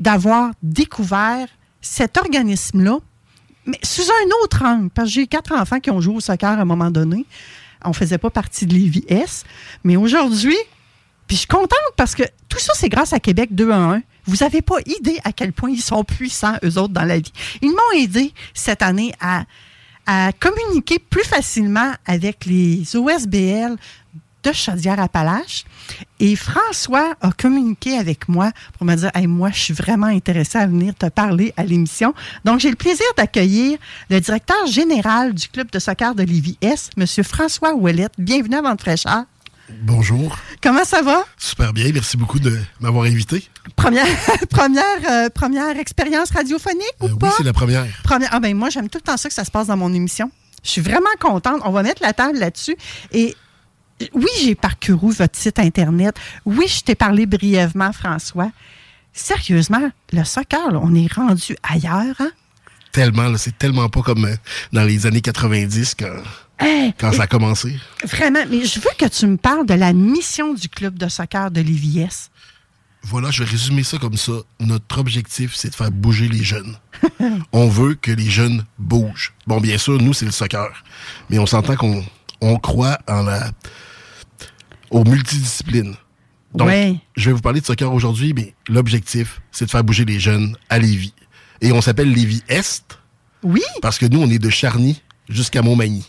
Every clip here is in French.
d'avoir découvert cet organisme-là, mais sous un autre angle, parce que j'ai quatre enfants qui ont joué au soccer à un moment donné. On ne faisait pas partie de l'IVS, mais aujourd'hui, puis je suis contente parce que tout ça, c'est grâce à Québec 2 à 1. Vous n'avez pas idée à quel point ils sont puissants, eux autres, dans la vie. Ils m'ont aidé cette année à, à communiquer plus facilement avec les OSBL de Chaudière-Appalaches. Et François a communiqué avec moi pour me dire hey, moi, je suis vraiment intéressé à venir te parler à l'émission. Donc, j'ai le plaisir d'accueillir le directeur général du club de soccer de l'IVS, M. François Ouellette. Bienvenue à Vente fraîcheur. Bonjour. Comment ça va? Super bien. Merci beaucoup de m'avoir invité. Première, première, euh, première expérience radiophonique ou Euh, pas? oui, c'est la première. Première. Ah ben moi, j'aime tout le temps ça que ça se passe dans mon émission. Je suis vraiment contente. On va mettre la table là-dessus. Et oui, j'ai parcouru votre site Internet. Oui, je t'ai parlé brièvement, François. Sérieusement, le soccer, là, on est rendu ailleurs. Hein? Tellement, c'est tellement pas comme euh, dans les années 90 quand, Hey, quand ça a commencé. Vraiment, mais je veux que tu me parles de la mission du club de soccer de l'IVS. Voilà, je vais résumer ça comme ça. Notre objectif, c'est de faire bouger les jeunes. on veut que les jeunes bougent. Bon, bien sûr, nous, c'est le soccer. Mais on s'entend qu'on on croit en la aux multidisciplines. Donc, je vais vous parler de soccer aujourd'hui, mais l'objectif, c'est de faire bouger les jeunes à Lévis. Et on s'appelle Lévis Est Oui, parce que nous, on est de Charny jusqu'à Montmagny.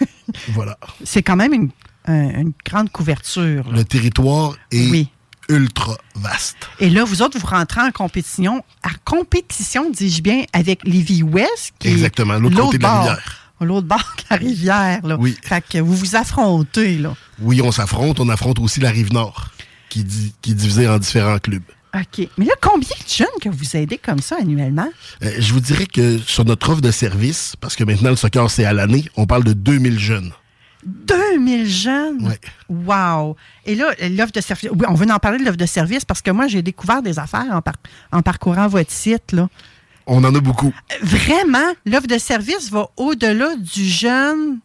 voilà. c'est quand même une, un- une grande couverture. là. Le territoire est Oui. ultra vaste. Et là, vous autres, vous rentrez en compétition, en compétition, dis-je bien, avec Lévis Ouest. Qui est Exactement, l'autre côté de la rivière. L'autre bord de la rivière. Là. Oui. Fait que vous vous affrontez, là. Oui, on s'affronte. On affronte aussi la rive nord, qui, di- qui est divisée en différents clubs. OK. Mais là, combien de jeunes que vous aidez comme ça annuellement? Euh, je vous dirais que sur notre offre de service, parce que maintenant le soccer c'est à l'année, on parle de 2000 jeunes. 2000 jeunes? Ouais. Wow! Et là, l'offre de service. Oui, on veut en parler de l'offre de service parce que moi, j'ai découvert des affaires en, par- en parcourant votre site, là. On en a beaucoup. Vraiment, l'offre de service va au-delà du jeune.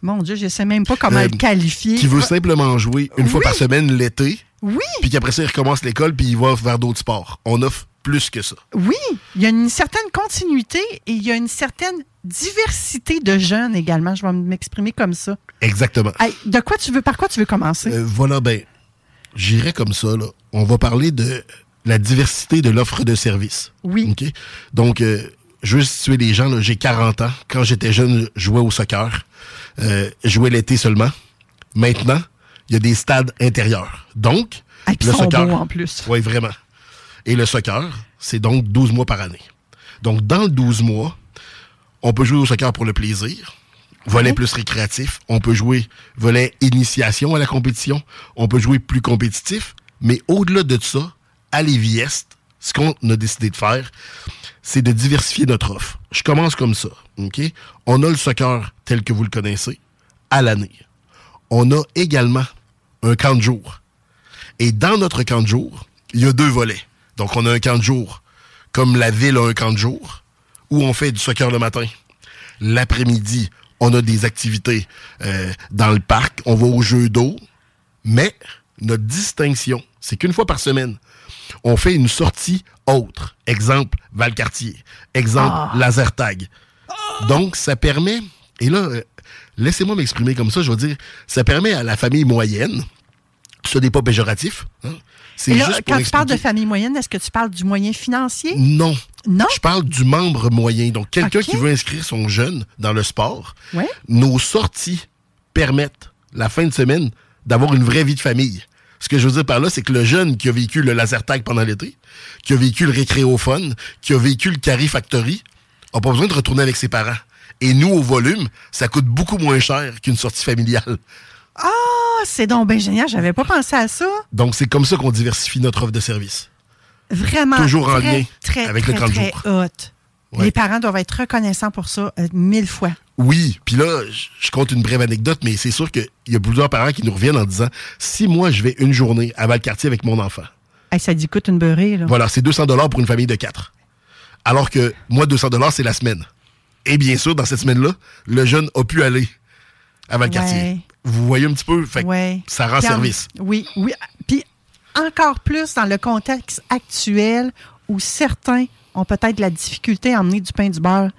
Mon Dieu, je ne sais même pas comment Euh, le qualifier. Qui veut simplement jouer une fois par semaine l'été, Oui, puis qu'après ça, il recommence l'école, puis il va vers d'autres sports. On offre plus que ça. oui, il y a une certaine continuité et il y a une certaine diversité de jeunes également. Je vais m'exprimer comme ça. Exactement. Hey, de quoi tu veux, par quoi tu veux commencer? Euh, voilà, ben, j'irai comme ça, là. On va parler de la diversité de l'offre de service. oui. Donc, euh, je veux situer les gens, j'ai 40 ans. Quand j'étais jeune, je jouais au soccer. Euh, je jouais l'été seulement. Maintenant, il y a des stades intérieurs. Donc, Ah, le soccer. en plus. Oui, vraiment. Et le soccer, c'est donc 12 mois par année. Donc, dans le 12 mois, on peut jouer au soccer pour le plaisir. Volet plus récréatif. On peut jouer volet initiation à la compétition. On peut jouer plus compétitif. Mais au-delà de ça, à Lévis-Est, ce qu'on a décidé de faire, c'est de diversifier notre offre. Je commence comme ça. On a le soccer tel que vous le connaissez à l'année. On a également un camp de jour. Et dans notre camp de jour, il y a deux volets. Donc, on a un camp de jour, comme la ville a un camp de jour, où on fait du soccer le matin. L'après-midi, on a des activités euh, dans le parc, on va au jeu d'eau. Mais notre distinction, c'est qu'une fois par semaine, on fait une sortie autre. Exemple, Valcartier. Exemple, Lasertag. Donc, ça permet Et là, euh, laissez-moi m'exprimer comme ça. Je veux dire, ça permet à la famille moyenne, ce n'est pas péjoratif. hein, C'est juste pour quand tu parles de famille moyenne, est-ce que tu parles du moyen financier? Non. Non? Je parle du membre moyen. Donc, quelqu'un qui veut inscrire son jeune dans le sport. Ouais. Nos sorties permettent, la fin de semaine, d'avoir une vraie vie de famille. Ce que je veux dire par là, c'est que le jeune qui a vécu le laser tag pendant l'été, qui a vécu le récréophone, qui a vécu le Carry Factory, n'a pas besoin de retourner avec ses parents. Et nous, au volume, ça coûte beaucoup moins cher qu'une sortie familiale. Ah, c'est donc bien génial. J'avais pas pensé à ça. Donc, c'est comme ça qu'on diversifie notre offre de service. Vraiment. Toujours en très, lien très, avec le très, 30 très jours. hot. Ouais. Les parents doivent être reconnaissants pour ça euh, mille fois. Oui, puis là, je- compte une brève anecdote, mais c'est sûr qu'il y a plusieurs parents qui nous reviennent en disant si moi je vais une journée à Valcartier avec mon enfant, Hey, ça dit coûte une beurrée, là. voilà, c'est 200 dollars pour une famille de quatre. Alors que moi, 200 dollars, c'est la semaine. Et bien sûr, dans cette semaine-là, le jeune a pu aller à Valcartier. Ouais. Vous voyez un petit peu, fait que Ouais. ça rend en- service. Oui, oui. Puis encore plus dans le contexte actuel où certains ont peut-être de la difficulté à emmener du pain du beurre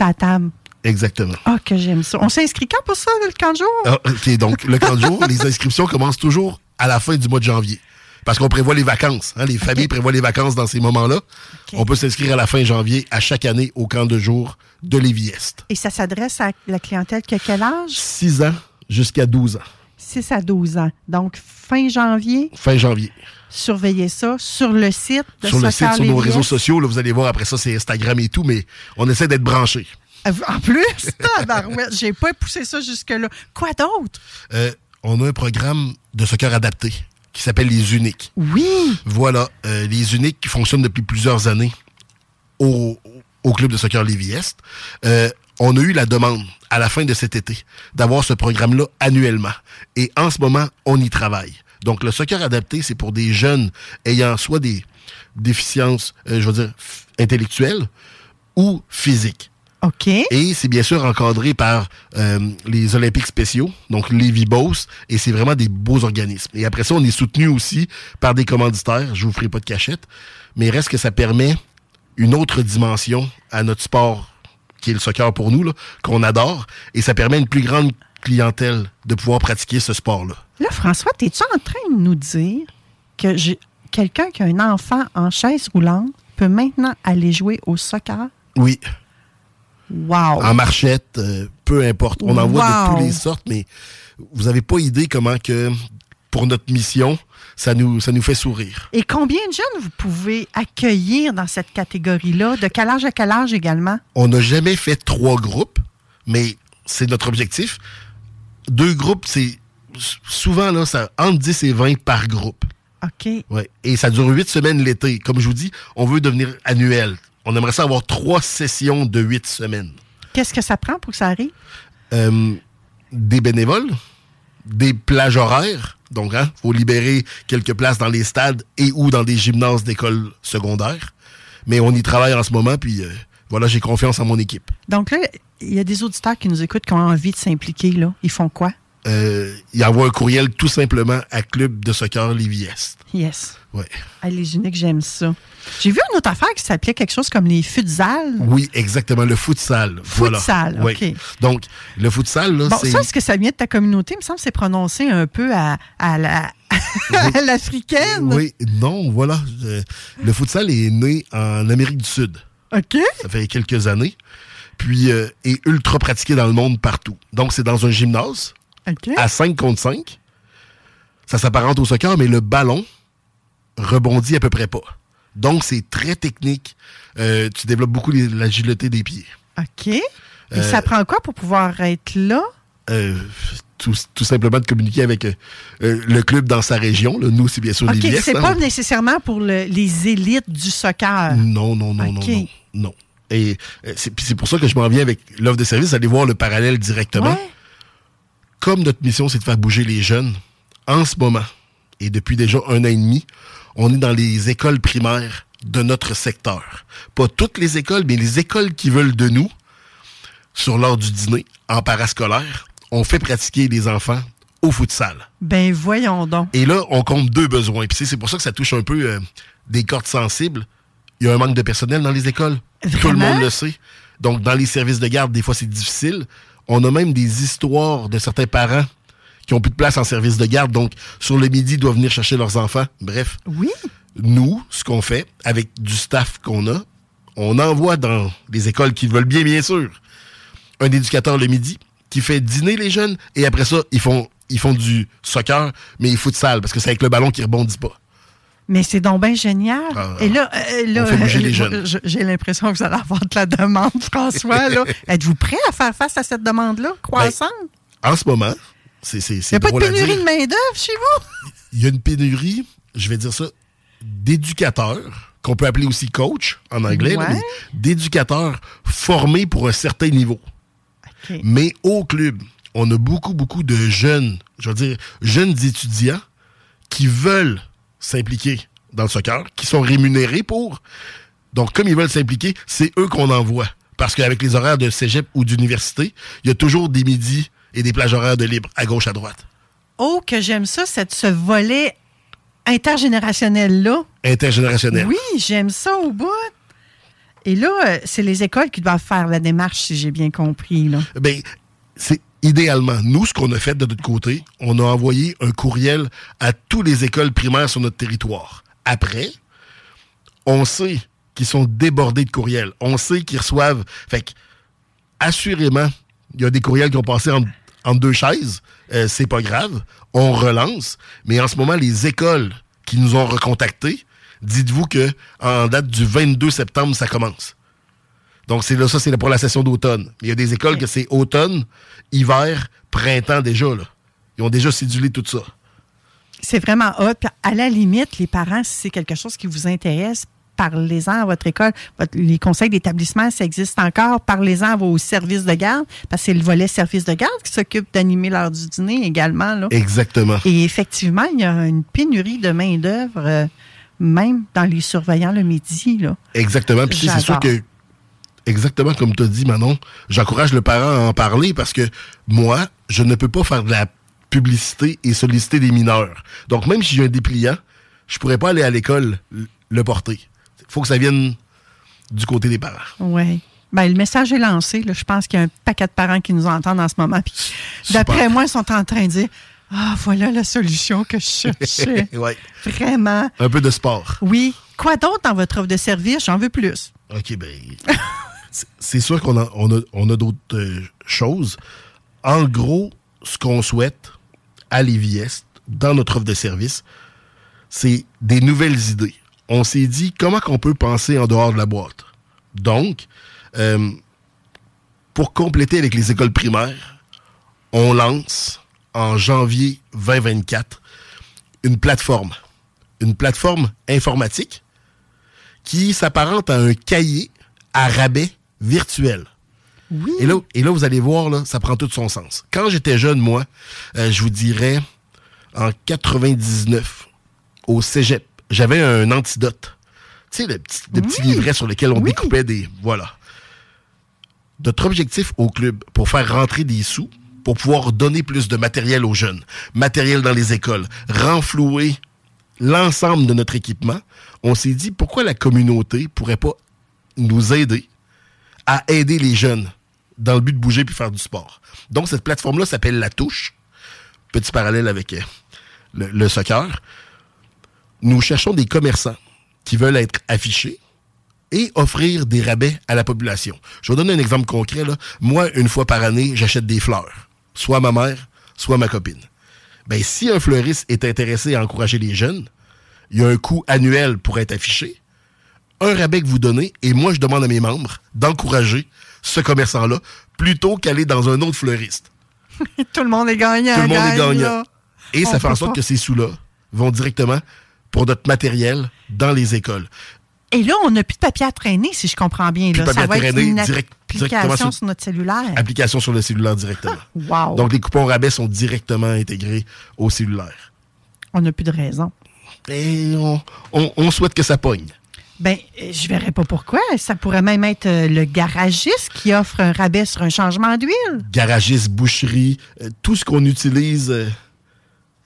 la table. Exactement. Ah, que j'aime ça. On s'inscrit quand pour ça, le camp de jour? Ah, OK, donc le camp de jour, les inscriptions commencent toujours à la fin du mois de janvier. Parce qu'on prévoit les vacances. hein, les familles prévoient les vacances dans ces moments-là. On peut s'inscrire à la fin janvier à chaque année au camp de jour de Lévis-Est. Et ça s'adresse à la clientèle qui a quel âge? 6 ans jusqu'à 12 ans. 6 à 12 ans. Donc, fin janvier, Fin janvier. surveillez ça sur le site de sur le site, sur nos réseaux sociaux, là, vous allez voir après ça, c'est Instagram et tout, mais on essaie d'être branchés. Euh, En plus, j'ai pas poussé ça jusque-là. Quoi d'autre? Euh, on a un programme de soccer adapté qui s'appelle Les Uniques. Oui. Voilà, euh, les uniques qui fonctionnent depuis plusieurs années au, au club de soccer Lévis-Est. Euh, on a eu la demande à la fin de cet été d'avoir ce programme-là annuellement. Et en ce moment, on y travaille. Donc, le soccer adapté, c'est pour des jeunes ayant soit des déficiences, euh, je veux dire, intellectuelles ou physiques. OK. Et c'est bien sûr encadré par euh, les Olympiques spéciaux, donc les Vibos, et c'est vraiment des beaux organismes. Et après ça, on est soutenu aussi par des commanditaires, je vous ferai pas de cachette, mais reste que ça permet une autre dimension à notre sport, qui est le soccer pour nous, qu'on adore, et ça permet à une plus grande clientèle de pouvoir pratiquer ce sport-là. Là, François, es-tu en train de nous dire que j'ai- quelqu'un qui a un enfant en chaise roulante peut maintenant aller jouer au soccer? Oui, Wow! en marchette, euh, peu importe. On en voit de toutes les sortes, mais vous avez pas idée comment que, pour notre mission, ça nous, ça nous fait sourire. Et combien de jeunes vous pouvez accueillir dans cette catégorie-là? De quel âge à quel âge également? On n'a jamais fait trois groupes, mais c'est notre objectif. Deux groupes, c'est souvent là, ça, entre 10 et 20 par groupe. OK. Ouais. Et ça dure huit semaines l'été. Comme je vous dis, on veut devenir annuel. On aimerait ça avoir trois sessions de huit semaines. Qu'est-ce que ça prend pour que ça arrive? Euh, des bénévoles, des plages horaires. Donc, il faut libérer quelques places dans les stades et ou dans des gymnases d'école secondaires. Mais on y travaille en ce moment, puis euh, voilà, j'ai confiance en mon équipe. Donc là, il y a des auditeurs qui nous écoutent qui ont envie de s'impliquer. là. Ils font quoi? Euh, il envoie un courriel tout simplement à Club de soccer Lévis-Est. Yes. Ouais. Ah, les uniques, j'aime ça. J'ai vu une autre affaire qui s'appelait quelque chose comme les futsal. Oui, exactement, le futsal. Voilà. Futsal, Oui. OK. Donc, le futsal, là, Bon, c'est... ça, est-ce que ça vient de ta communauté? Il me semble que c'est prononcé un peu à, à la à l'africaine. Oui, non, voilà. Euh, le futsal est né en Amérique du Sud. OK. Ça fait quelques années. Puis, euh, est ultra pratiqué dans le monde partout. Donc, c'est dans un gymnase, À 5 contre 5. Ça s'apparente au soccer, mais le ballon rebondit à peu près pas. Donc, c'est très technique. Euh, tu développes beaucoup l'agilité des pieds. OK. Et Euh, ça prend quoi pour pouvoir être là? Euh, tout, tout simplement de communiquer avec euh, le club dans sa région. là. Nous, c'est bien sûr OK, les Liesses, c'est hein. pas nécessairement pour le- les élites du soccer. Non, non, non, non, non, non. Et euh, c'est puis c'est pour ça que je m'en viens avec l'offre de service, aller voir le parallèle directement. Ouais. Comme notre mission, c'est de faire bouger les jeunes, en ce moment, et depuis déjà un an et demi, on est dans les écoles primaires de notre secteur. Pas toutes les écoles, mais les écoles qui veulent de nous, sur l'heure du dîner, en parascolaire, on fait pratiquer les enfants au futsal. Ben voyons donc. Et là, on compte deux besoins. Puis c'est- pour ça que ça touche un peu euh, des cordes sensibles. Il y a un manque de personnel dans les écoles. Tout le monde le sait. Donc, dans les services de garde, des fois, c'est difficile. On a même des histoires de certains parents qui ont plus de place en service de garde, donc sur le midi, doivent venir chercher leurs enfants. Bref. Oui. Nous, ce qu'on fait, avec du staff qu'on a, on envoie dans les écoles qui veulent bien, bien sûr, un éducateur le midi qui fait dîner les jeunes et après ça, ils font, ils font du soccer, mais ils foutent sale parce que c'est avec le ballon qui rebondit pas. Mais c'est donc bien génial. Ah, Et là, euh, là euh, j'ai l'impression que vous allez avoir de la demande, François. Êtes-vous prêt à faire face à cette demande-là, croissante? En ce moment, c'est c'est Il n'y a pas de pénurie de main-d'œuvre chez vous? Il y a une pénurie, je vais dire ça, d'éducateurs, qu'on peut appeler aussi coach en anglais, Ouais. d'éducateurs formés pour un certain niveau. Mais au club, on a beaucoup, beaucoup de jeunes, je veux dire, jeunes étudiants qui veulent s'impliquer dans le soccer, qui sont rémunérés pour. Donc, comme ils veulent s'impliquer, c'est eux qu'on envoie. Parce qu'avec les horaires de cégep ou d'université, il y a toujours des midis et des plages horaires de libre à gauche, à droite. Oh, que j'aime ça, cette, ce volet intergénérationnel-là. Intergénérationnel. Oui, j'aime ça au bout. Et là, euh, c'est les écoles qui doivent faire la démarche, si j'ai bien compris. Là. Ben, c'est idéalement. Nous, ce qu'on a fait de notre côté, on a envoyé un courriel à toutes les écoles primaires sur notre territoire. Après, on sait qu'ils sont débordés de courriels. On sait qu'ils reçoivent. Fait que, assurément, il y a des courriels qui ont passé en, deux chaises. Euh, c'est pas grave. On relance. Mais en ce moment, les écoles qui nous ont recontactés, dites-vous que en date du 22 septembre, ça commence. Donc, c'est là, ça, c'est pour la session d'automne. Il y a des écoles que c'est automne, hiver, printemps déjà, là. Ils ont déjà cédulé tout ça. C'est vraiment hot. Puis à la limite, les parents, si c'est quelque chose qui vous intéresse, parlez-en à votre école. Votre- les conseils d'établissement, ça existe encore. Parlez-en à vos services de garde, parce que c'est le volet service de garde qui s'occupe d'animer l'heure du dîner également. Là. Exactement. Et effectivement, il y a une pénurie de main-d'œuvre, euh, même dans les surveillants le midi. Là. Exactement. Puis c'est sûr que, exactement comme tu as dit, Manon, j'encourage le parent à en parler parce que moi, je ne peux pas faire de la publicité et solliciter des mineurs. Donc, même si j'ai un dépliant, je pourrais pas aller à l'école le porter. Il faut que ça vienne du côté des parents. Oui. Ben, le message est lancé. là. Je pense qu'il y a un paquet de parents qui nous entendent en ce moment. D'après moi, ils sont en train de dire Ah, voilà la solution que je cherchais. ouais. Vraiment. Un peu de sport. Oui. Quoi d'autre dans votre offre de service? J'en veux plus. OK, ben. c'est- sûr qu'on a, on a, on a d'autres euh, choses. En gros, ce qu'on souhaite à Lévis-Est, dans notre offre de service, c'est des nouvelles idées. On s'est dit comment qu'on peut penser en dehors de la boîte? Donc, euh, pour compléter avec les écoles primaires, on lance en janvier 2024 une plateforme. Une plateforme informatique qui s'apparente à un cahier à rabais virtuel. Oui. Et là, et là, vous allez voir, là, ça prend tout son sens. Quand j'étais jeune, moi, euh, je vous dirais, en 99, au cégep, j'avais un antidote. Tu sais, le petit, le petit Oui. livret sur lequel on Oui. découpait des... Voilà. Notre objectif au club, pour faire rentrer des sous, pour pouvoir donner plus de matériel aux jeunes, matériel dans les écoles, renflouer l'ensemble de notre équipement, on s'est dit pourquoi la communauté pourrait pas nous aider à aider les jeunes dans le but de bouger puis faire du sport. Donc cette plateforme-là s'appelle La Touche. Petit parallèle avec euh, le, soccer. Nous cherchons des commerçants qui veulent être affichés et offrir des rabais à la population. Je vais vous donner un exemple concret. Là. Moi, une fois par année, j'achète des fleurs. Soit ma mère, soit ma copine. Ben, si un fleuriste est intéressé à encourager les jeunes, il y a un coût annuel pour être affiché, un rabais que vous donnez, et moi, je demande à mes membres d'encourager ce commerçant-là plutôt qu'aller dans un autre fleuriste. Tout le monde est gagnant. Tout le monde est gagnant. Et On ça fait en sorte pas. que ces sous-là vont directement pour notre matériel dans les écoles. Et là, on n'a plus de papier à traîner, si je comprends bien. Plus Là. de papier Ça va à être traîner, une direct- application sur- sur notre cellulaire. Application sur le cellulaire directement. Wow. Donc, les coupons rabais sont directement intégrés au cellulaire. on n'a plus de raison. Et on, on- on souhaite que ça pogne. Ben, euh, je verrais pas pourquoi. Ça pourrait même être euh, le garagiste qui offre un rabais sur un changement d'huile. Garagiste, boucherie, euh, tout ce qu'on utilise euh,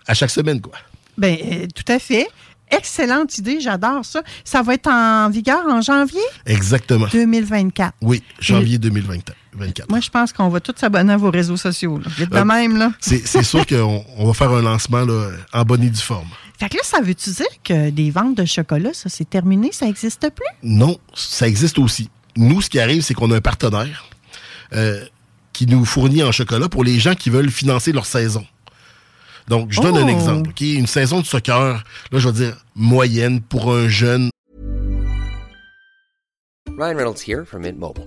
à chaque semaine, quoi. Ben, euh, tout à fait. excellente idée, j'adore ça. Ça va être en vigueur en janvier? Exactement. 2024. Oui, janvier 2024. Moi, je pense qu'on va tous s'abonner à vos réseaux sociaux. Là. Vite de même, là. C'est sûr qu'on on va faire un lancement là, en bonne et due forme. Fait que là, ça veut-tu dire que des ventes de chocolat, ça, c'est terminé, ça n'existe plus? Non, ça existe aussi. Nous, ce qui arrive, c'est qu'on a un partenaire euh, qui nous fournit en chocolat pour les gens qui veulent financer leur saison. Donc, je donne un Oh! exemple. ok? Une saison de soccer, là, je vais dire moyenne pour un jeune. Ryan Reynolds here from Mint Mobile.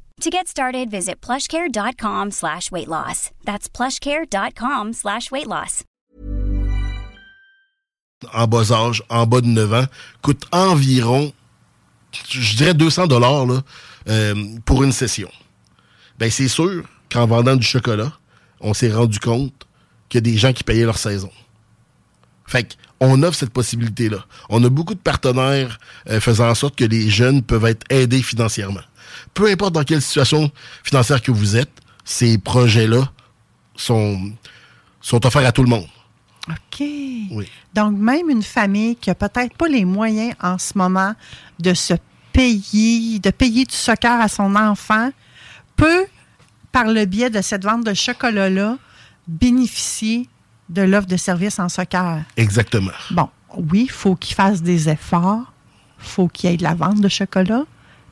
To get started, visit plushcare.com slash weight loss. That's plushcare.com slash weight loss. en bas âge, en bas de 9 ans, coûte environ, je dirais 200 dollars pour une session. Ben c'est sûr qu'en vendant du chocolat, on s'est rendu compte qu'il y a des gens qui payaient leur saison. Fait qu'on offre cette possibilité-là. On a beaucoup de partenaires euh, faisant en sorte que les jeunes peuvent être aidés financièrement. Peu importe dans quelle situation financière que vous êtes, ces projets-là sont, sont offerts à tout le monde. OK. Oui. Donc, même une famille qui a peut-être pas les moyens en ce moment de se payer, de payer du soccer à son enfant, peut, par le biais de cette vente de chocolat-là, bénéficier de l'offre de service en soccer. Exactement. Bon, oui, il faut qu'il fasse des efforts, faut qu'il y ait de la vente de chocolat,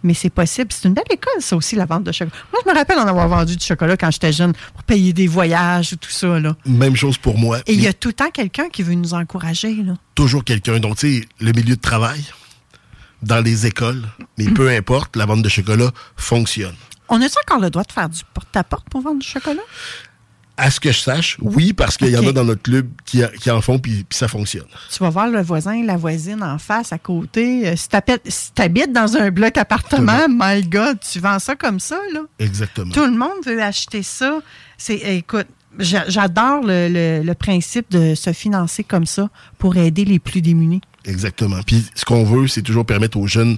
mais c'est possible. C'est une belle école, ça aussi, la vente de chocolat. Moi, je me rappelle en avoir vendu du chocolat quand j'étais jeune pour payer des voyages ou tout ça. Là. Même chose pour moi. Et il y a tout le temps quelqu'un qui veut nous encourager. Là. toujours quelqu'un. Donc, tu sais, le milieu de travail, dans les écoles, mais peu importe, la vente de chocolat fonctionne. On a-tu encore le droit de faire du porte-à-porte pour vendre du chocolat? À ce que je sache, oui, parce qu'il y en a dans notre club qui, qui en font, puis puis ça fonctionne. Tu vas voir le voisin, la voisine en face, à côté. Euh, Si si t'habites dans un bloc appartement, my God, tu vends ça comme ça, là? Exactement. Tout le monde veut acheter ça. C'est, écoute, j'a- j'adore le, le- le principe de se financer comme ça pour aider les plus démunis. Exactement. Puis ce qu'on veut, c'est toujours permettre aux jeunes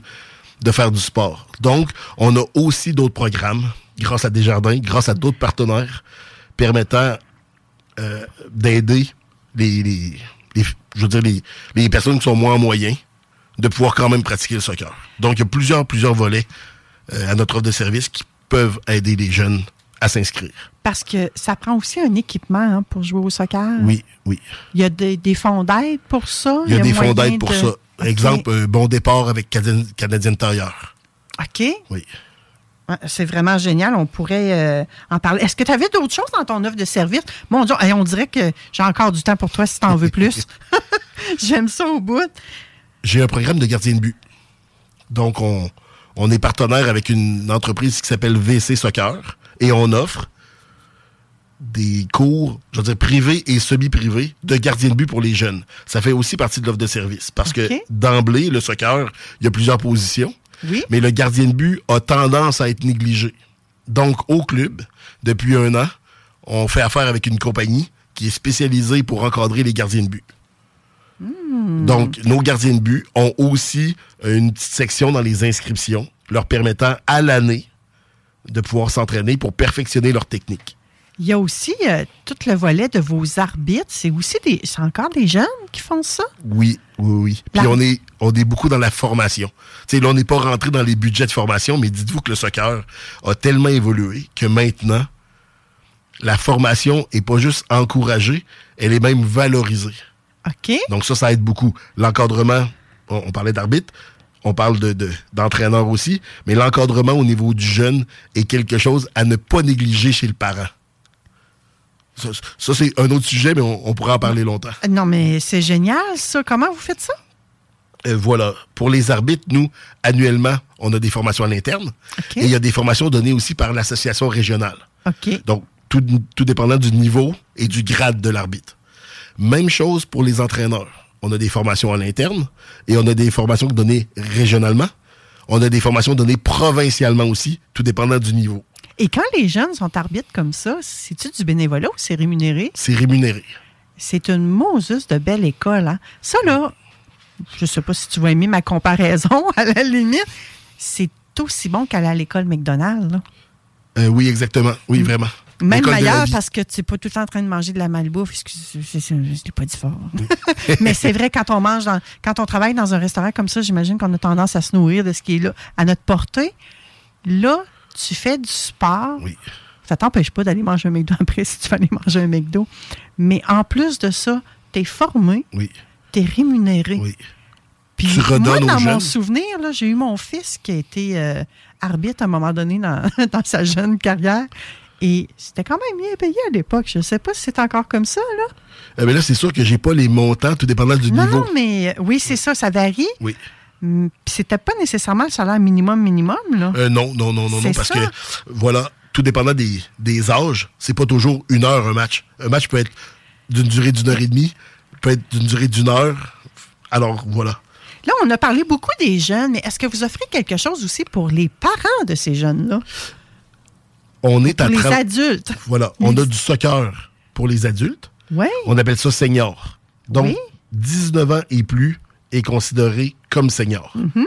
de faire du sport. Donc, on a aussi d'autres programmes, grâce à Desjardins, grâce à d'autres partenaires, permettant euh, d'aider les, les, les- je veux dire, les, les personnes qui sont moins en moyen de pouvoir quand même pratiquer le soccer. Donc, il y a plusieurs, plusieurs volets euh, à notre offre de service qui peuvent aider les jeunes à s'inscrire. Parce que ça prend aussi un équipement hein, pour jouer au soccer. Oui, oui. Il y a des, des fonds d'aide pour ça? Il y a des fonds d'aide pour de- ça. OK. Exemple, un bon départ avec Canadien, Canadien Tailleur. OK. Oui. C'est vraiment génial. On pourrait euh, en parler. Est-ce que tu avais d'autres choses dans ton offre de service? Mon Dieu, hey, on dirait que j'ai encore du temps pour toi si tu en veux plus. J'aime ça au bout. j'ai un programme de gardien de but. Donc, on, on est partenaire avec une entreprise qui s'appelle VC Soccer et on offre des cours, je veux dire, privés et semi-privés de gardien de but pour les jeunes. Ça fait aussi partie de l'offre de service parce que d'emblée, le soccer, il y a plusieurs positions, Oui. mais le gardien de but a tendance à être négligé. Donc, au club, depuis un an, on fait affaire avec une compagnie qui est spécialisée pour encadrer les gardiens de but. Donc, nos gardiens de but ont aussi une petite section dans les inscriptions leur permettant à l'année de pouvoir s'entraîner pour perfectionner leur technique. Il y a aussi euh, tout le volet de vos arbitres. C'est aussi des, c'est encore des jeunes qui font ça? Oui, oui, oui. Puis La- on est, on est beaucoup dans la formation. Tu sais, là, on n'est pas rentré dans les budgets de formation, mais dites-vous que le soccer a tellement évolué que maintenant, la formation est pas juste encouragée, elle est même valorisée. OK. Donc ça, ça aide beaucoup. L'encadrement, on, on parlait d'arbitre, on parle de, de- d'entraîneur aussi, mais l'encadrement au niveau du jeune est quelque chose à ne pas négliger chez le parent. Ça, ça, c'est un autre sujet, mais on, on pourra en parler longtemps. Non, mais c'est génial, ça. Comment vous faites ça? Euh, voilà. Pour les arbitres, nous, annuellement, on a des formations à l'interne. Et il y a des formations données aussi par l'association régionale. OK. Donc, tout, tout dépendant du niveau et du grade de l'arbitre. Même chose pour les entraîneurs. On a des formations à l'interne et on a des formations données régionalement. On a des formations données provincialement aussi, tout dépendant du niveau. Et quand les jeunes sont arbitres comme ça, c'est-tu du bénévolat ou c'est rémunéré? C'est rémunéré. C'est une Moses de belle école. Hein? Ça, là, je sais pas si tu vas aimer ma comparaison, à la limite, c'est aussi bon qu'aller à l'école McDonald's. là. Euh, oui, exactement. Oui, vraiment. Même meilleur parce que tu n'es pas tout le temps en train de manger de la malbouffe. Excuse, je ne l'ai pas dit fort. Mais c'est vrai, quand on mange, dans- quand on travaille dans un restaurant comme ça, j'imagine qu'on a tendance à se nourrir de ce qui est là, à notre portée. Là, tu fais du sport. Oui. Ça t'empêche pas d'aller manger un McDo après si tu veux aller manger un McDo. Mais en plus de ça, tu es formé, Oui, tu es rémunéré. oui. Puis Tu redonnes moi, aux dans mon jeunes. souvenir, là, j'ai eu mon fils qui a été euh, arbitre à un moment donné dans, dans sa jeune carrière. Et c'était quand même bien payé à l'époque. Je ne sais pas si c'est encore comme ça, là. Euh, mais là, c'est sûr que j'ai pas les montants, tout dépendant du Non, niveau. non, mais euh, oui, c'est ça, ça varie. Oui. Hum, c'était pas nécessairement le salaire minimum, minimum, là. Euh, non, non, non, non, non, parce ça. que, voilà, tout dépendant des, des âges, c'est pas toujours une heure un match. Un match peut être d'une durée d'une heure et demie, peut être d'une durée d'une heure. Alors, voilà. Là, on a parlé beaucoup des jeunes, mais est-ce que vous offrez quelque chose aussi pour les parents de ces jeunes-là? On est Pour à les 30 adultes? Voilà, on a du soccer pour les adultes. Oui. On appelle ça senior. Donc, Oui. 19 ans et plus est considéré comme senior. Mm-hmm.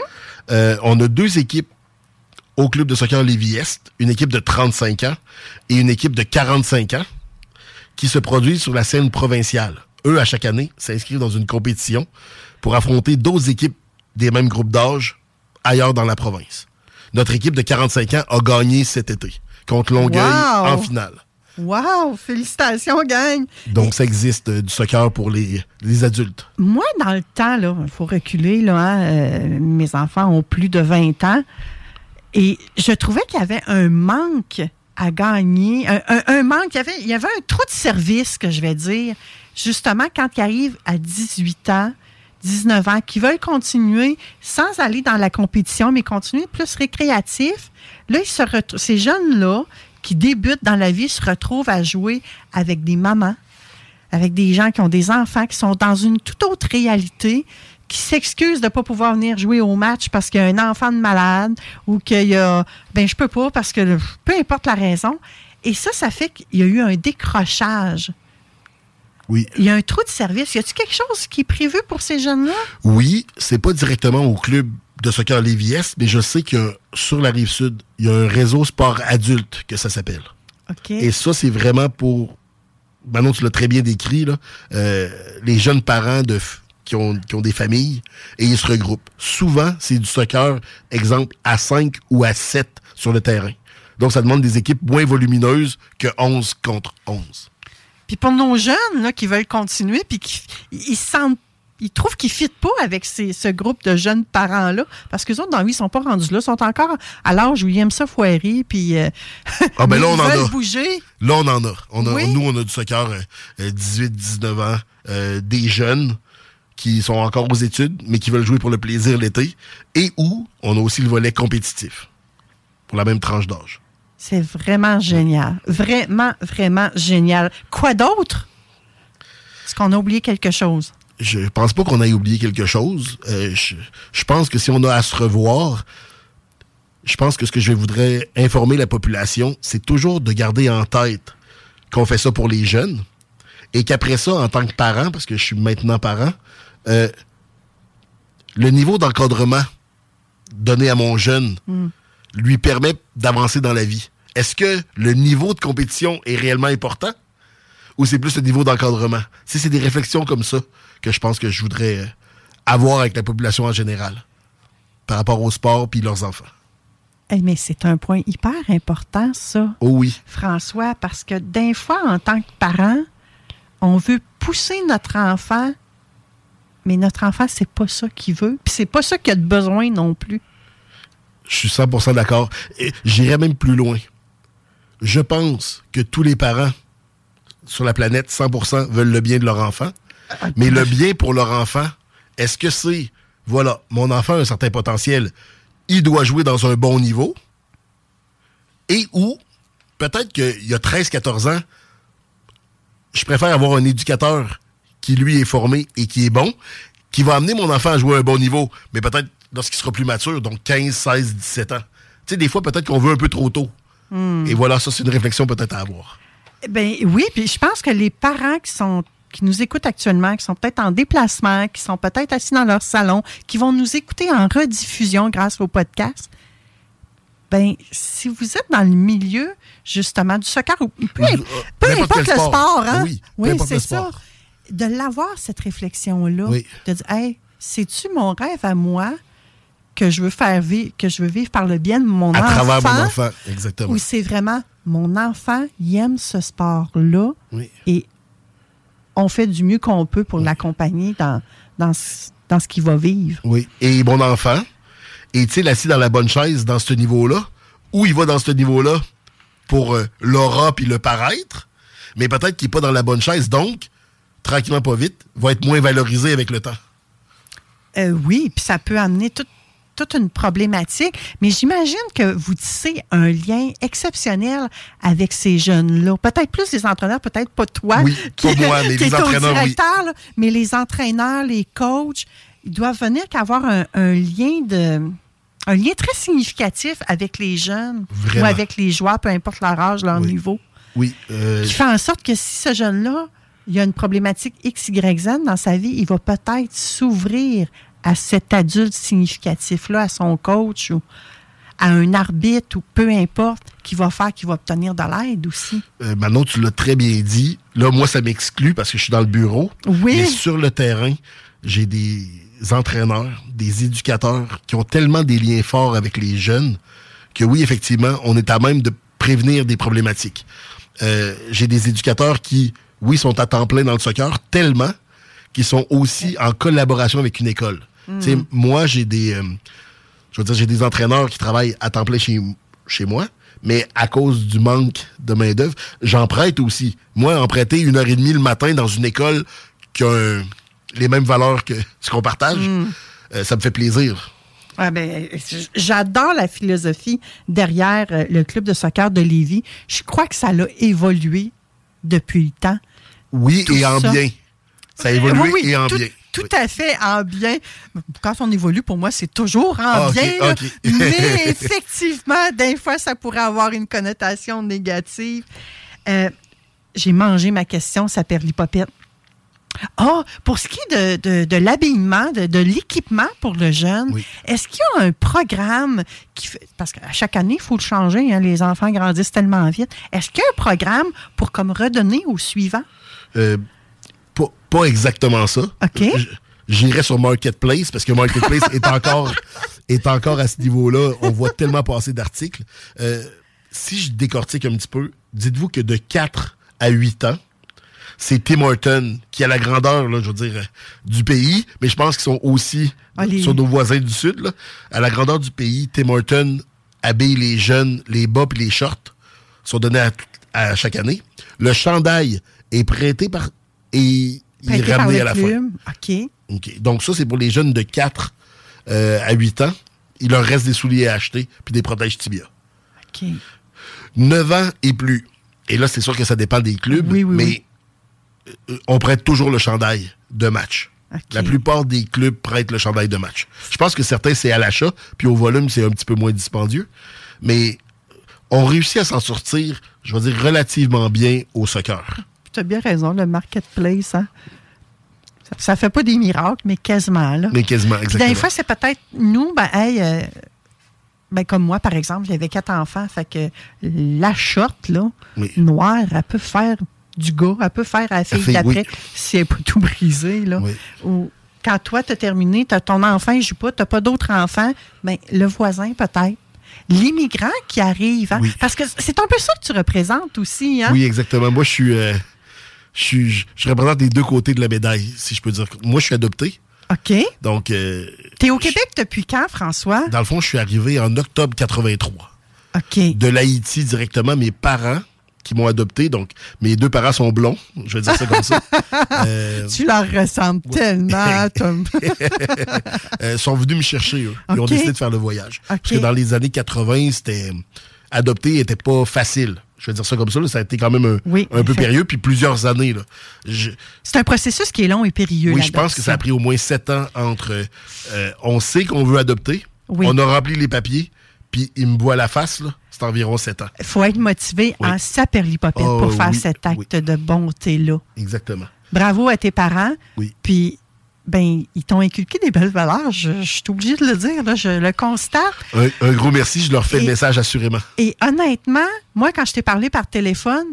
Euh, on a deux équipes au club de soccer Lévis-Est, une équipe de 35 ans et une équipe de 45 ans qui se produisent sur la scène provinciale. Eux, à chaque année, s'inscrivent dans une compétition pour affronter d'autres équipes des mêmes groupes d'âge ailleurs dans la province. Notre équipe de 45 ans a gagné cet été contre Longueuil Wow! en finale. Wow! Félicitations, gang! Donc, ça existe euh, du soccer pour les, les adultes. Moi, dans le temps, il faut reculer, là, hein, euh, mes enfants ont plus de 20 ans. Et je trouvais qu'il y avait un manque à gagner, un, un- un manque, il y, avait, il y avait un trou de service, que je vais dire, justement, quand ils arrivent à 18 ans, 19 ans, qui veulent continuer sans aller dans la compétition, mais continuer plus récréatif. Là, ils se ces jeunes-là, qui débutent dans la vie, se retrouvent à jouer avec des mamans, avec des gens qui ont des enfants, qui sont dans une toute autre réalité, qui s'excusent de ne pas pouvoir venir jouer au match parce qu'il y a un enfant de malade ou qu'il y a. Ben, je peux pas parce que peu importe la raison. Et ça, ça fait qu'il y a eu un décrochage. Oui. Il y a un trou de service. Y a-t-il quelque chose qui est prévu pour ces jeunes-là? Oui, c'est pas directement au club de soccer Lévis, mais je sais que sur la rive sud, il y a un réseau sport adulte que ça s'appelle. Et ça, c'est vraiment pour. Manon, tu l'as très bien décrit, là, euh, les jeunes parents de, qui, ont, qui ont des familles et ils se regroupent. Souvent, c'est du soccer, exemple, à 5 ou à 7 sur le terrain. Donc, ça demande des équipes moins volumineuses que 11 contre 11. Puis pour nos jeunes là, qui veulent continuer, puis qui ils se sentent. Ils trouvent qu'ils ne fitent pas avec ces- ce groupe de jeunes parents-là, parce que autres, dans vie, ils sont pas rendus là, ils sont encore à l'âge où ils aiment ça foirer, puis euh, Ah, ben là, ils on en veulent a. bouger. Là, on en a. On a Oui. Nous, on a du soccer 18-19 ans, euh, des jeunes qui sont encore aux études, mais qui veulent jouer pour le plaisir l'été, et où on a aussi le volet compétitif, pour la même tranche d'âge. C'est vraiment génial. Vraiment, vraiment génial. Quoi d'autre? Est-ce qu'on a oublié quelque chose? Je pense pas qu'on ait oublié quelque chose. Euh, je, je pense que si on a à se revoir, je pense que ce que je voudrais informer la population, c'est toujours de garder en tête qu'on fait ça pour les jeunes et qu'après ça, en tant que parent, parce que je suis maintenant parent, euh, le niveau d'encadrement donné à mon jeune lui permet d'avancer dans la vie. Est-ce que le niveau de compétition est réellement important ou c'est plus le niveau d'encadrement? Si c'est des réflexions comme ça que je pense que je voudrais euh, avoir avec la population en général par rapport au sport puis leurs enfants. Eh, mais c'est un point hyper important, ça. Oh oui. François, parce que d'un fois, en tant que parent, on veut pousser notre enfant Mais notre enfant, c'est pas ça qu'il veut. Puis c'est pas ça qu'il a de besoin non plus. Je suis 100% d'accord. J'irais même plus loin. Je pense que tous les parents sur la planète, 100%, veulent le bien de leur enfant. Mais le bien pour leur enfant, est-ce que c'est, voilà, mon enfant a un certain potentiel, il doit jouer dans un bon niveau, et ou, peut-être qu'il y a 13-14 ans, je préfère avoir un éducateur qui, lui, est formé et qui est bon, qui va amener mon enfant à jouer à un bon niveau, mais peut-être lorsqu'il sera plus mature, donc 15, 16, 17 ans. Tu sais, des fois, peut-être qu'on veut un peu trop tôt. Et voilà, ça, c'est une réflexion peut-être à avoir. Ben oui, puis je pense que les parents qui sont qui nous écoutent actuellement, qui sont peut-être en déplacement, qui sont peut-être assis dans leur salon, qui vont nous écouter en rediffusion grâce au podcast. Ben, si vous êtes dans le milieu, justement, du soccer, ou peu, du- peu importe le sport. sport, hein? Oui, c'est ça. De l'avoir, cette réflexion-là, Oui. de dire, hey, c'est-tu mon rêve à moi que je veux faire vivre, que je veux vivre par le bien de mon À enfant? travers mon enfant, exactement. Ou c'est vraiment mon enfant, il aime ce sport-là Oui. et on fait du mieux qu'on peut pour l'accompagner dans, dans, ce- dans ce qu'il va vivre. Oui. Et mon enfant est-il assis dans la bonne chaise dans ce niveau-là? Ou il va dans ce niveau-là pour euh, l'aura puis le paraître? Mais peut-être qu'il n'est pas dans la bonne chaise, donc, tranquillement pas vite, va être moins valorisé avec le temps. Euh, oui, puis ça peut amener toute toute une problématique, mais j'imagine que vous tissez un lien exceptionnel avec ces jeunes-là. Peut-être plus les entraîneurs, peut-être pas toi, Oui, pas moi, mais qui les est au entraîneurs, oui. directeur, là, mais les entraîneurs, les coachs, ils doivent venir qu'avoir un, un lien de un lien très significatif avec les jeunes Vraiment. ou avec les joueurs, peu importe leur âge, leur Oui. niveau. Oui. euh, qui fait en sorte que si ce jeune-là, il y a une problématique X, Y, Z dans sa vie, il va peut-être s'ouvrir à cet adulte significatif-là, à son coach ou à un arbitre ou peu importe, qui va faire qu'il va obtenir de l'aide aussi? euh, Manon, tu l'as très bien dit. Là, moi, ça m'exclut parce que je suis dans le bureau. Oui. Mais sur le terrain, j'ai des entraîneurs, des éducateurs qui ont tellement des liens forts avec les jeunes que oui, effectivement, on est à même de prévenir des problématiques. Euh, j'ai des éducateurs qui, oui, sont à temps plein dans le soccer, tellement qu'ils sont aussi en collaboration avec une école. Sais, moi, j'ai des... euh, je veux dire, j'ai des entraîneurs qui travaillent à temps plein chez, chez moi, mais à cause du manque de main-d'œuvre, j'en prête aussi. Moi, en prêter une heure et demie le matin dans une école qui a un- les mêmes valeurs que ce qu'on partage, euh, ça me fait plaisir. Ah ben, j'adore la philosophie derrière euh, le club de soccer de Lévis. Je crois que ça l'a évolué depuis le temps. Oui, Tout et en ça. bien. Ça a évolué Oui, oui, et en tout, bien. Tout à fait en bien. Quand on évolue, pour moi, c'est toujours en Ah, bien. Mais effectivement, des fois, ça pourrait avoir une connotation négative. Euh, J'ai mangé ma question, ça perd l'hypopète. Ah, pour ce qui est de, de- de l'habillement, de, de l'équipement pour le jeune, Oui. est-ce qu'il y a un programme qui fait. Parce qu'à chaque année, il faut le changer, hein, les enfants grandissent tellement vite. Est-ce qu'il y a un programme pour comme redonner au suivant? Euh, pas, exactement ça. OK. J- J'irais sur Marketplace parce que Marketplace est encore est encore à ce niveau-là. On voit tellement passer d'articles. Euh, si je décortique un petit peu, dites-vous que de 4 à 8 ans, c'est Tim Horton qui a la grandeur, là, je veux dire, du pays, mais je pense qu'ils sont aussi Ah, sur nos voisins du Sud. Là. À la grandeur du pays, Tim Horton habille les jeunes, les bas et les shorts sont donnés à, à chaque année. Le chandail est prêté par et ramené le à la fin. club. OK. OK. Donc ça, c'est pour les jeunes de 4 euh, à 8 ans. Il leur reste des souliers à acheter puis des protèges tibia. OK. 9 ans et plus. Et là, c'est sûr que ça dépend des clubs, Oui, oui, mais oui. euh, on prête toujours le chandail de match. La plupart des clubs prêtent le chandail de match. Je pense que certains, c'est à l'achat, puis au volume, c'est un petit peu moins dispendieux. Mais on réussit à s'en sortir, je vais dire, relativement bien au soccer. Tu as bien raison, le marketplace, hein? Ça, ça fait pas des miracles, mais quasiment, là. Mais quasiment, exactement. des fois, c'est peut-être nous, ben, hey, euh, ben, comme moi, par exemple, j'avais quatre enfants, fait que la short, là, Oui. noire, elle peut faire du gars, elle peut faire à la fille d'après, oui. si elle n'est pas tout brisée, là. Oui. Ou quand toi, tu as terminé, t'as ton enfant, il joue pas, tu pas d'autres enfants, ben, le voisin, peut-être. L'immigrant qui arrive, hein? Oui. Parce que c'est un peu ça que tu représentes aussi, hein? Oui, exactement. Moi, je suis, euh, je suis, je représente les deux côtés de la médaille, si je peux dire. Moi, je suis adopté. OK. Donc, euh, T'es au Québec depuis quand, François? dans le fond, je suis arrivé en octobre 83. OK. De l'Haïti directement, mes parents qui m'ont adopté. Donc, mes deux parents sont blonds. Je vais dire ça comme ça. Euh, Tu leur ressembles tellement, Tom. euh, sont venus me chercher, eux. Ils ont décidé de faire le voyage. Parce que dans les années 80, c'était. Adopter était pas facile. Je vais dire ça comme ça. là. Ça a été quand même un, Oui, un peu périlleux, puis plusieurs années. Je- C'est un processus qui est long et périlleux. oui, je pense que ça a pris au moins sept ans entre. euh, on sait qu'on veut adopter, Oui. on a rempli les papiers, puis il me voit la face, là. C'est environ sept ans. Il faut être motivé Oui. en saperlipopette Oh, pour faire oui, cet acte oui. de bonté-là. Exactement. Bravo à tes parents. Oui. Puis, ben, ils t'ont inculqué des belles valeurs. Je, je suis obligée de le dire, là, je le constate. Un, un gros merci, je leur fais Et- le message assurément. Et honnêtement, moi, quand je t'ai parlé par téléphone,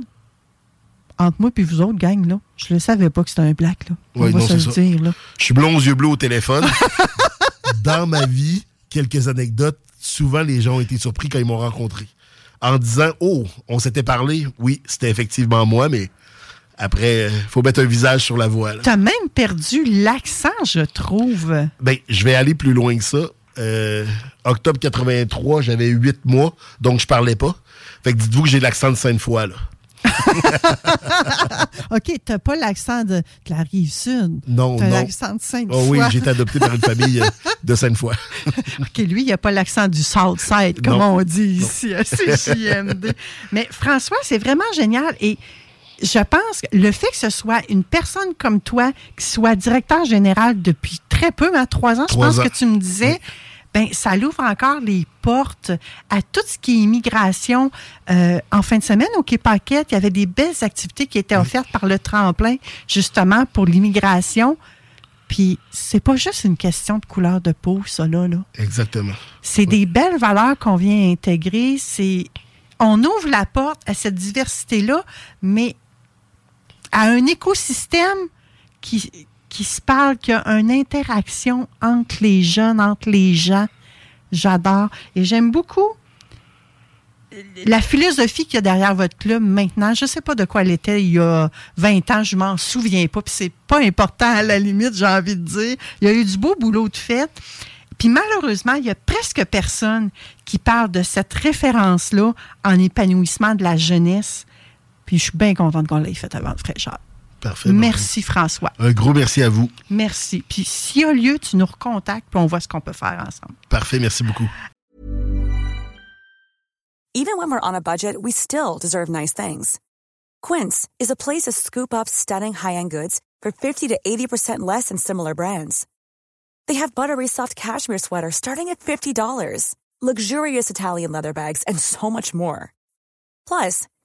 entre moi et vous autres, gang, là, je ne savais pas que c'était un black. Là. On Oui, va non, se le ça. dire. Là. Je suis blond aux yeux bleus au téléphone. Dans ma vie, quelques anecdotes. Souvent, les gens ont été surpris quand ils m'ont rencontré. En disant Oh, on s'était parlé. Oui, c'était effectivement moi, mais après, il faut mettre un visage sur la voie. là. Tu as même perdu l'accent, je trouve. Ben, je vais aller plus loin que ça. Euh, octobre 83, j'avais 8 mois, donc je parlais pas. Fait que dites-vous que j'ai l'accent de Sainte-Foy, là. OK, tu n'as pas l'accent de, de la rive sud. Non, as non. l'accent de Sainte-Foy. Oh oui, j'ai été adopté par une famille euh, de Sainte-Foy. OK, lui, il n'a pas l'accent du Southside, comme Non. on dit ici à CJMD. Mais François, c'est vraiment génial. Et je pense que le fait que ce soit une personne comme toi qui soit directeur général depuis très peu, hein, trois ans, Trois je pense ans. que tu me disais, ben, ça l'ouvre encore les portes à tout ce qui est immigration. Euh, en fin de semaine, au Paquette, il y avait des belles activités qui étaient offertes par le tremplin, justement, pour l'immigration. Puis, c'est pas juste une question de couleur de peau, ça, là. là. Exactement. C'est des belles valeurs qu'on vient intégrer. C'est on ouvre la porte à cette diversité-là, mais à un écosystème qui, qui se parle, qui a une interaction entre les jeunes, entre les gens. J'adore. Et j'aime beaucoup la philosophie qu'il y a derrière votre club maintenant. Je ne sais pas de quoi elle était il y a 20 ans, je m'en souviens pas, puis c'est pas important à la limite, j'ai envie de dire. Il y a eu du beau boulot de fait. Puis malheureusement, il y a presque personne qui parle de cette référence-là en épanouissement de la jeunesse. Puis je suis bien contente qu'on l'ait fait avant de fraîcheur. Parfait. Merci François. Un gros merci à vous. Merci. Puis s'il y a lieu, tu nous recontactes, puis on voit ce qu'on peut faire ensemble. Parfait, merci beaucoup. Even when we're on a budget, we still deserve nice things. Quince is a place to scoop up stunning high-end goods for 50 to 80% less than similar brands. They have buttery soft cashmere sweaters starting at $50, luxurious Italian leather bags, and so much more. Plus,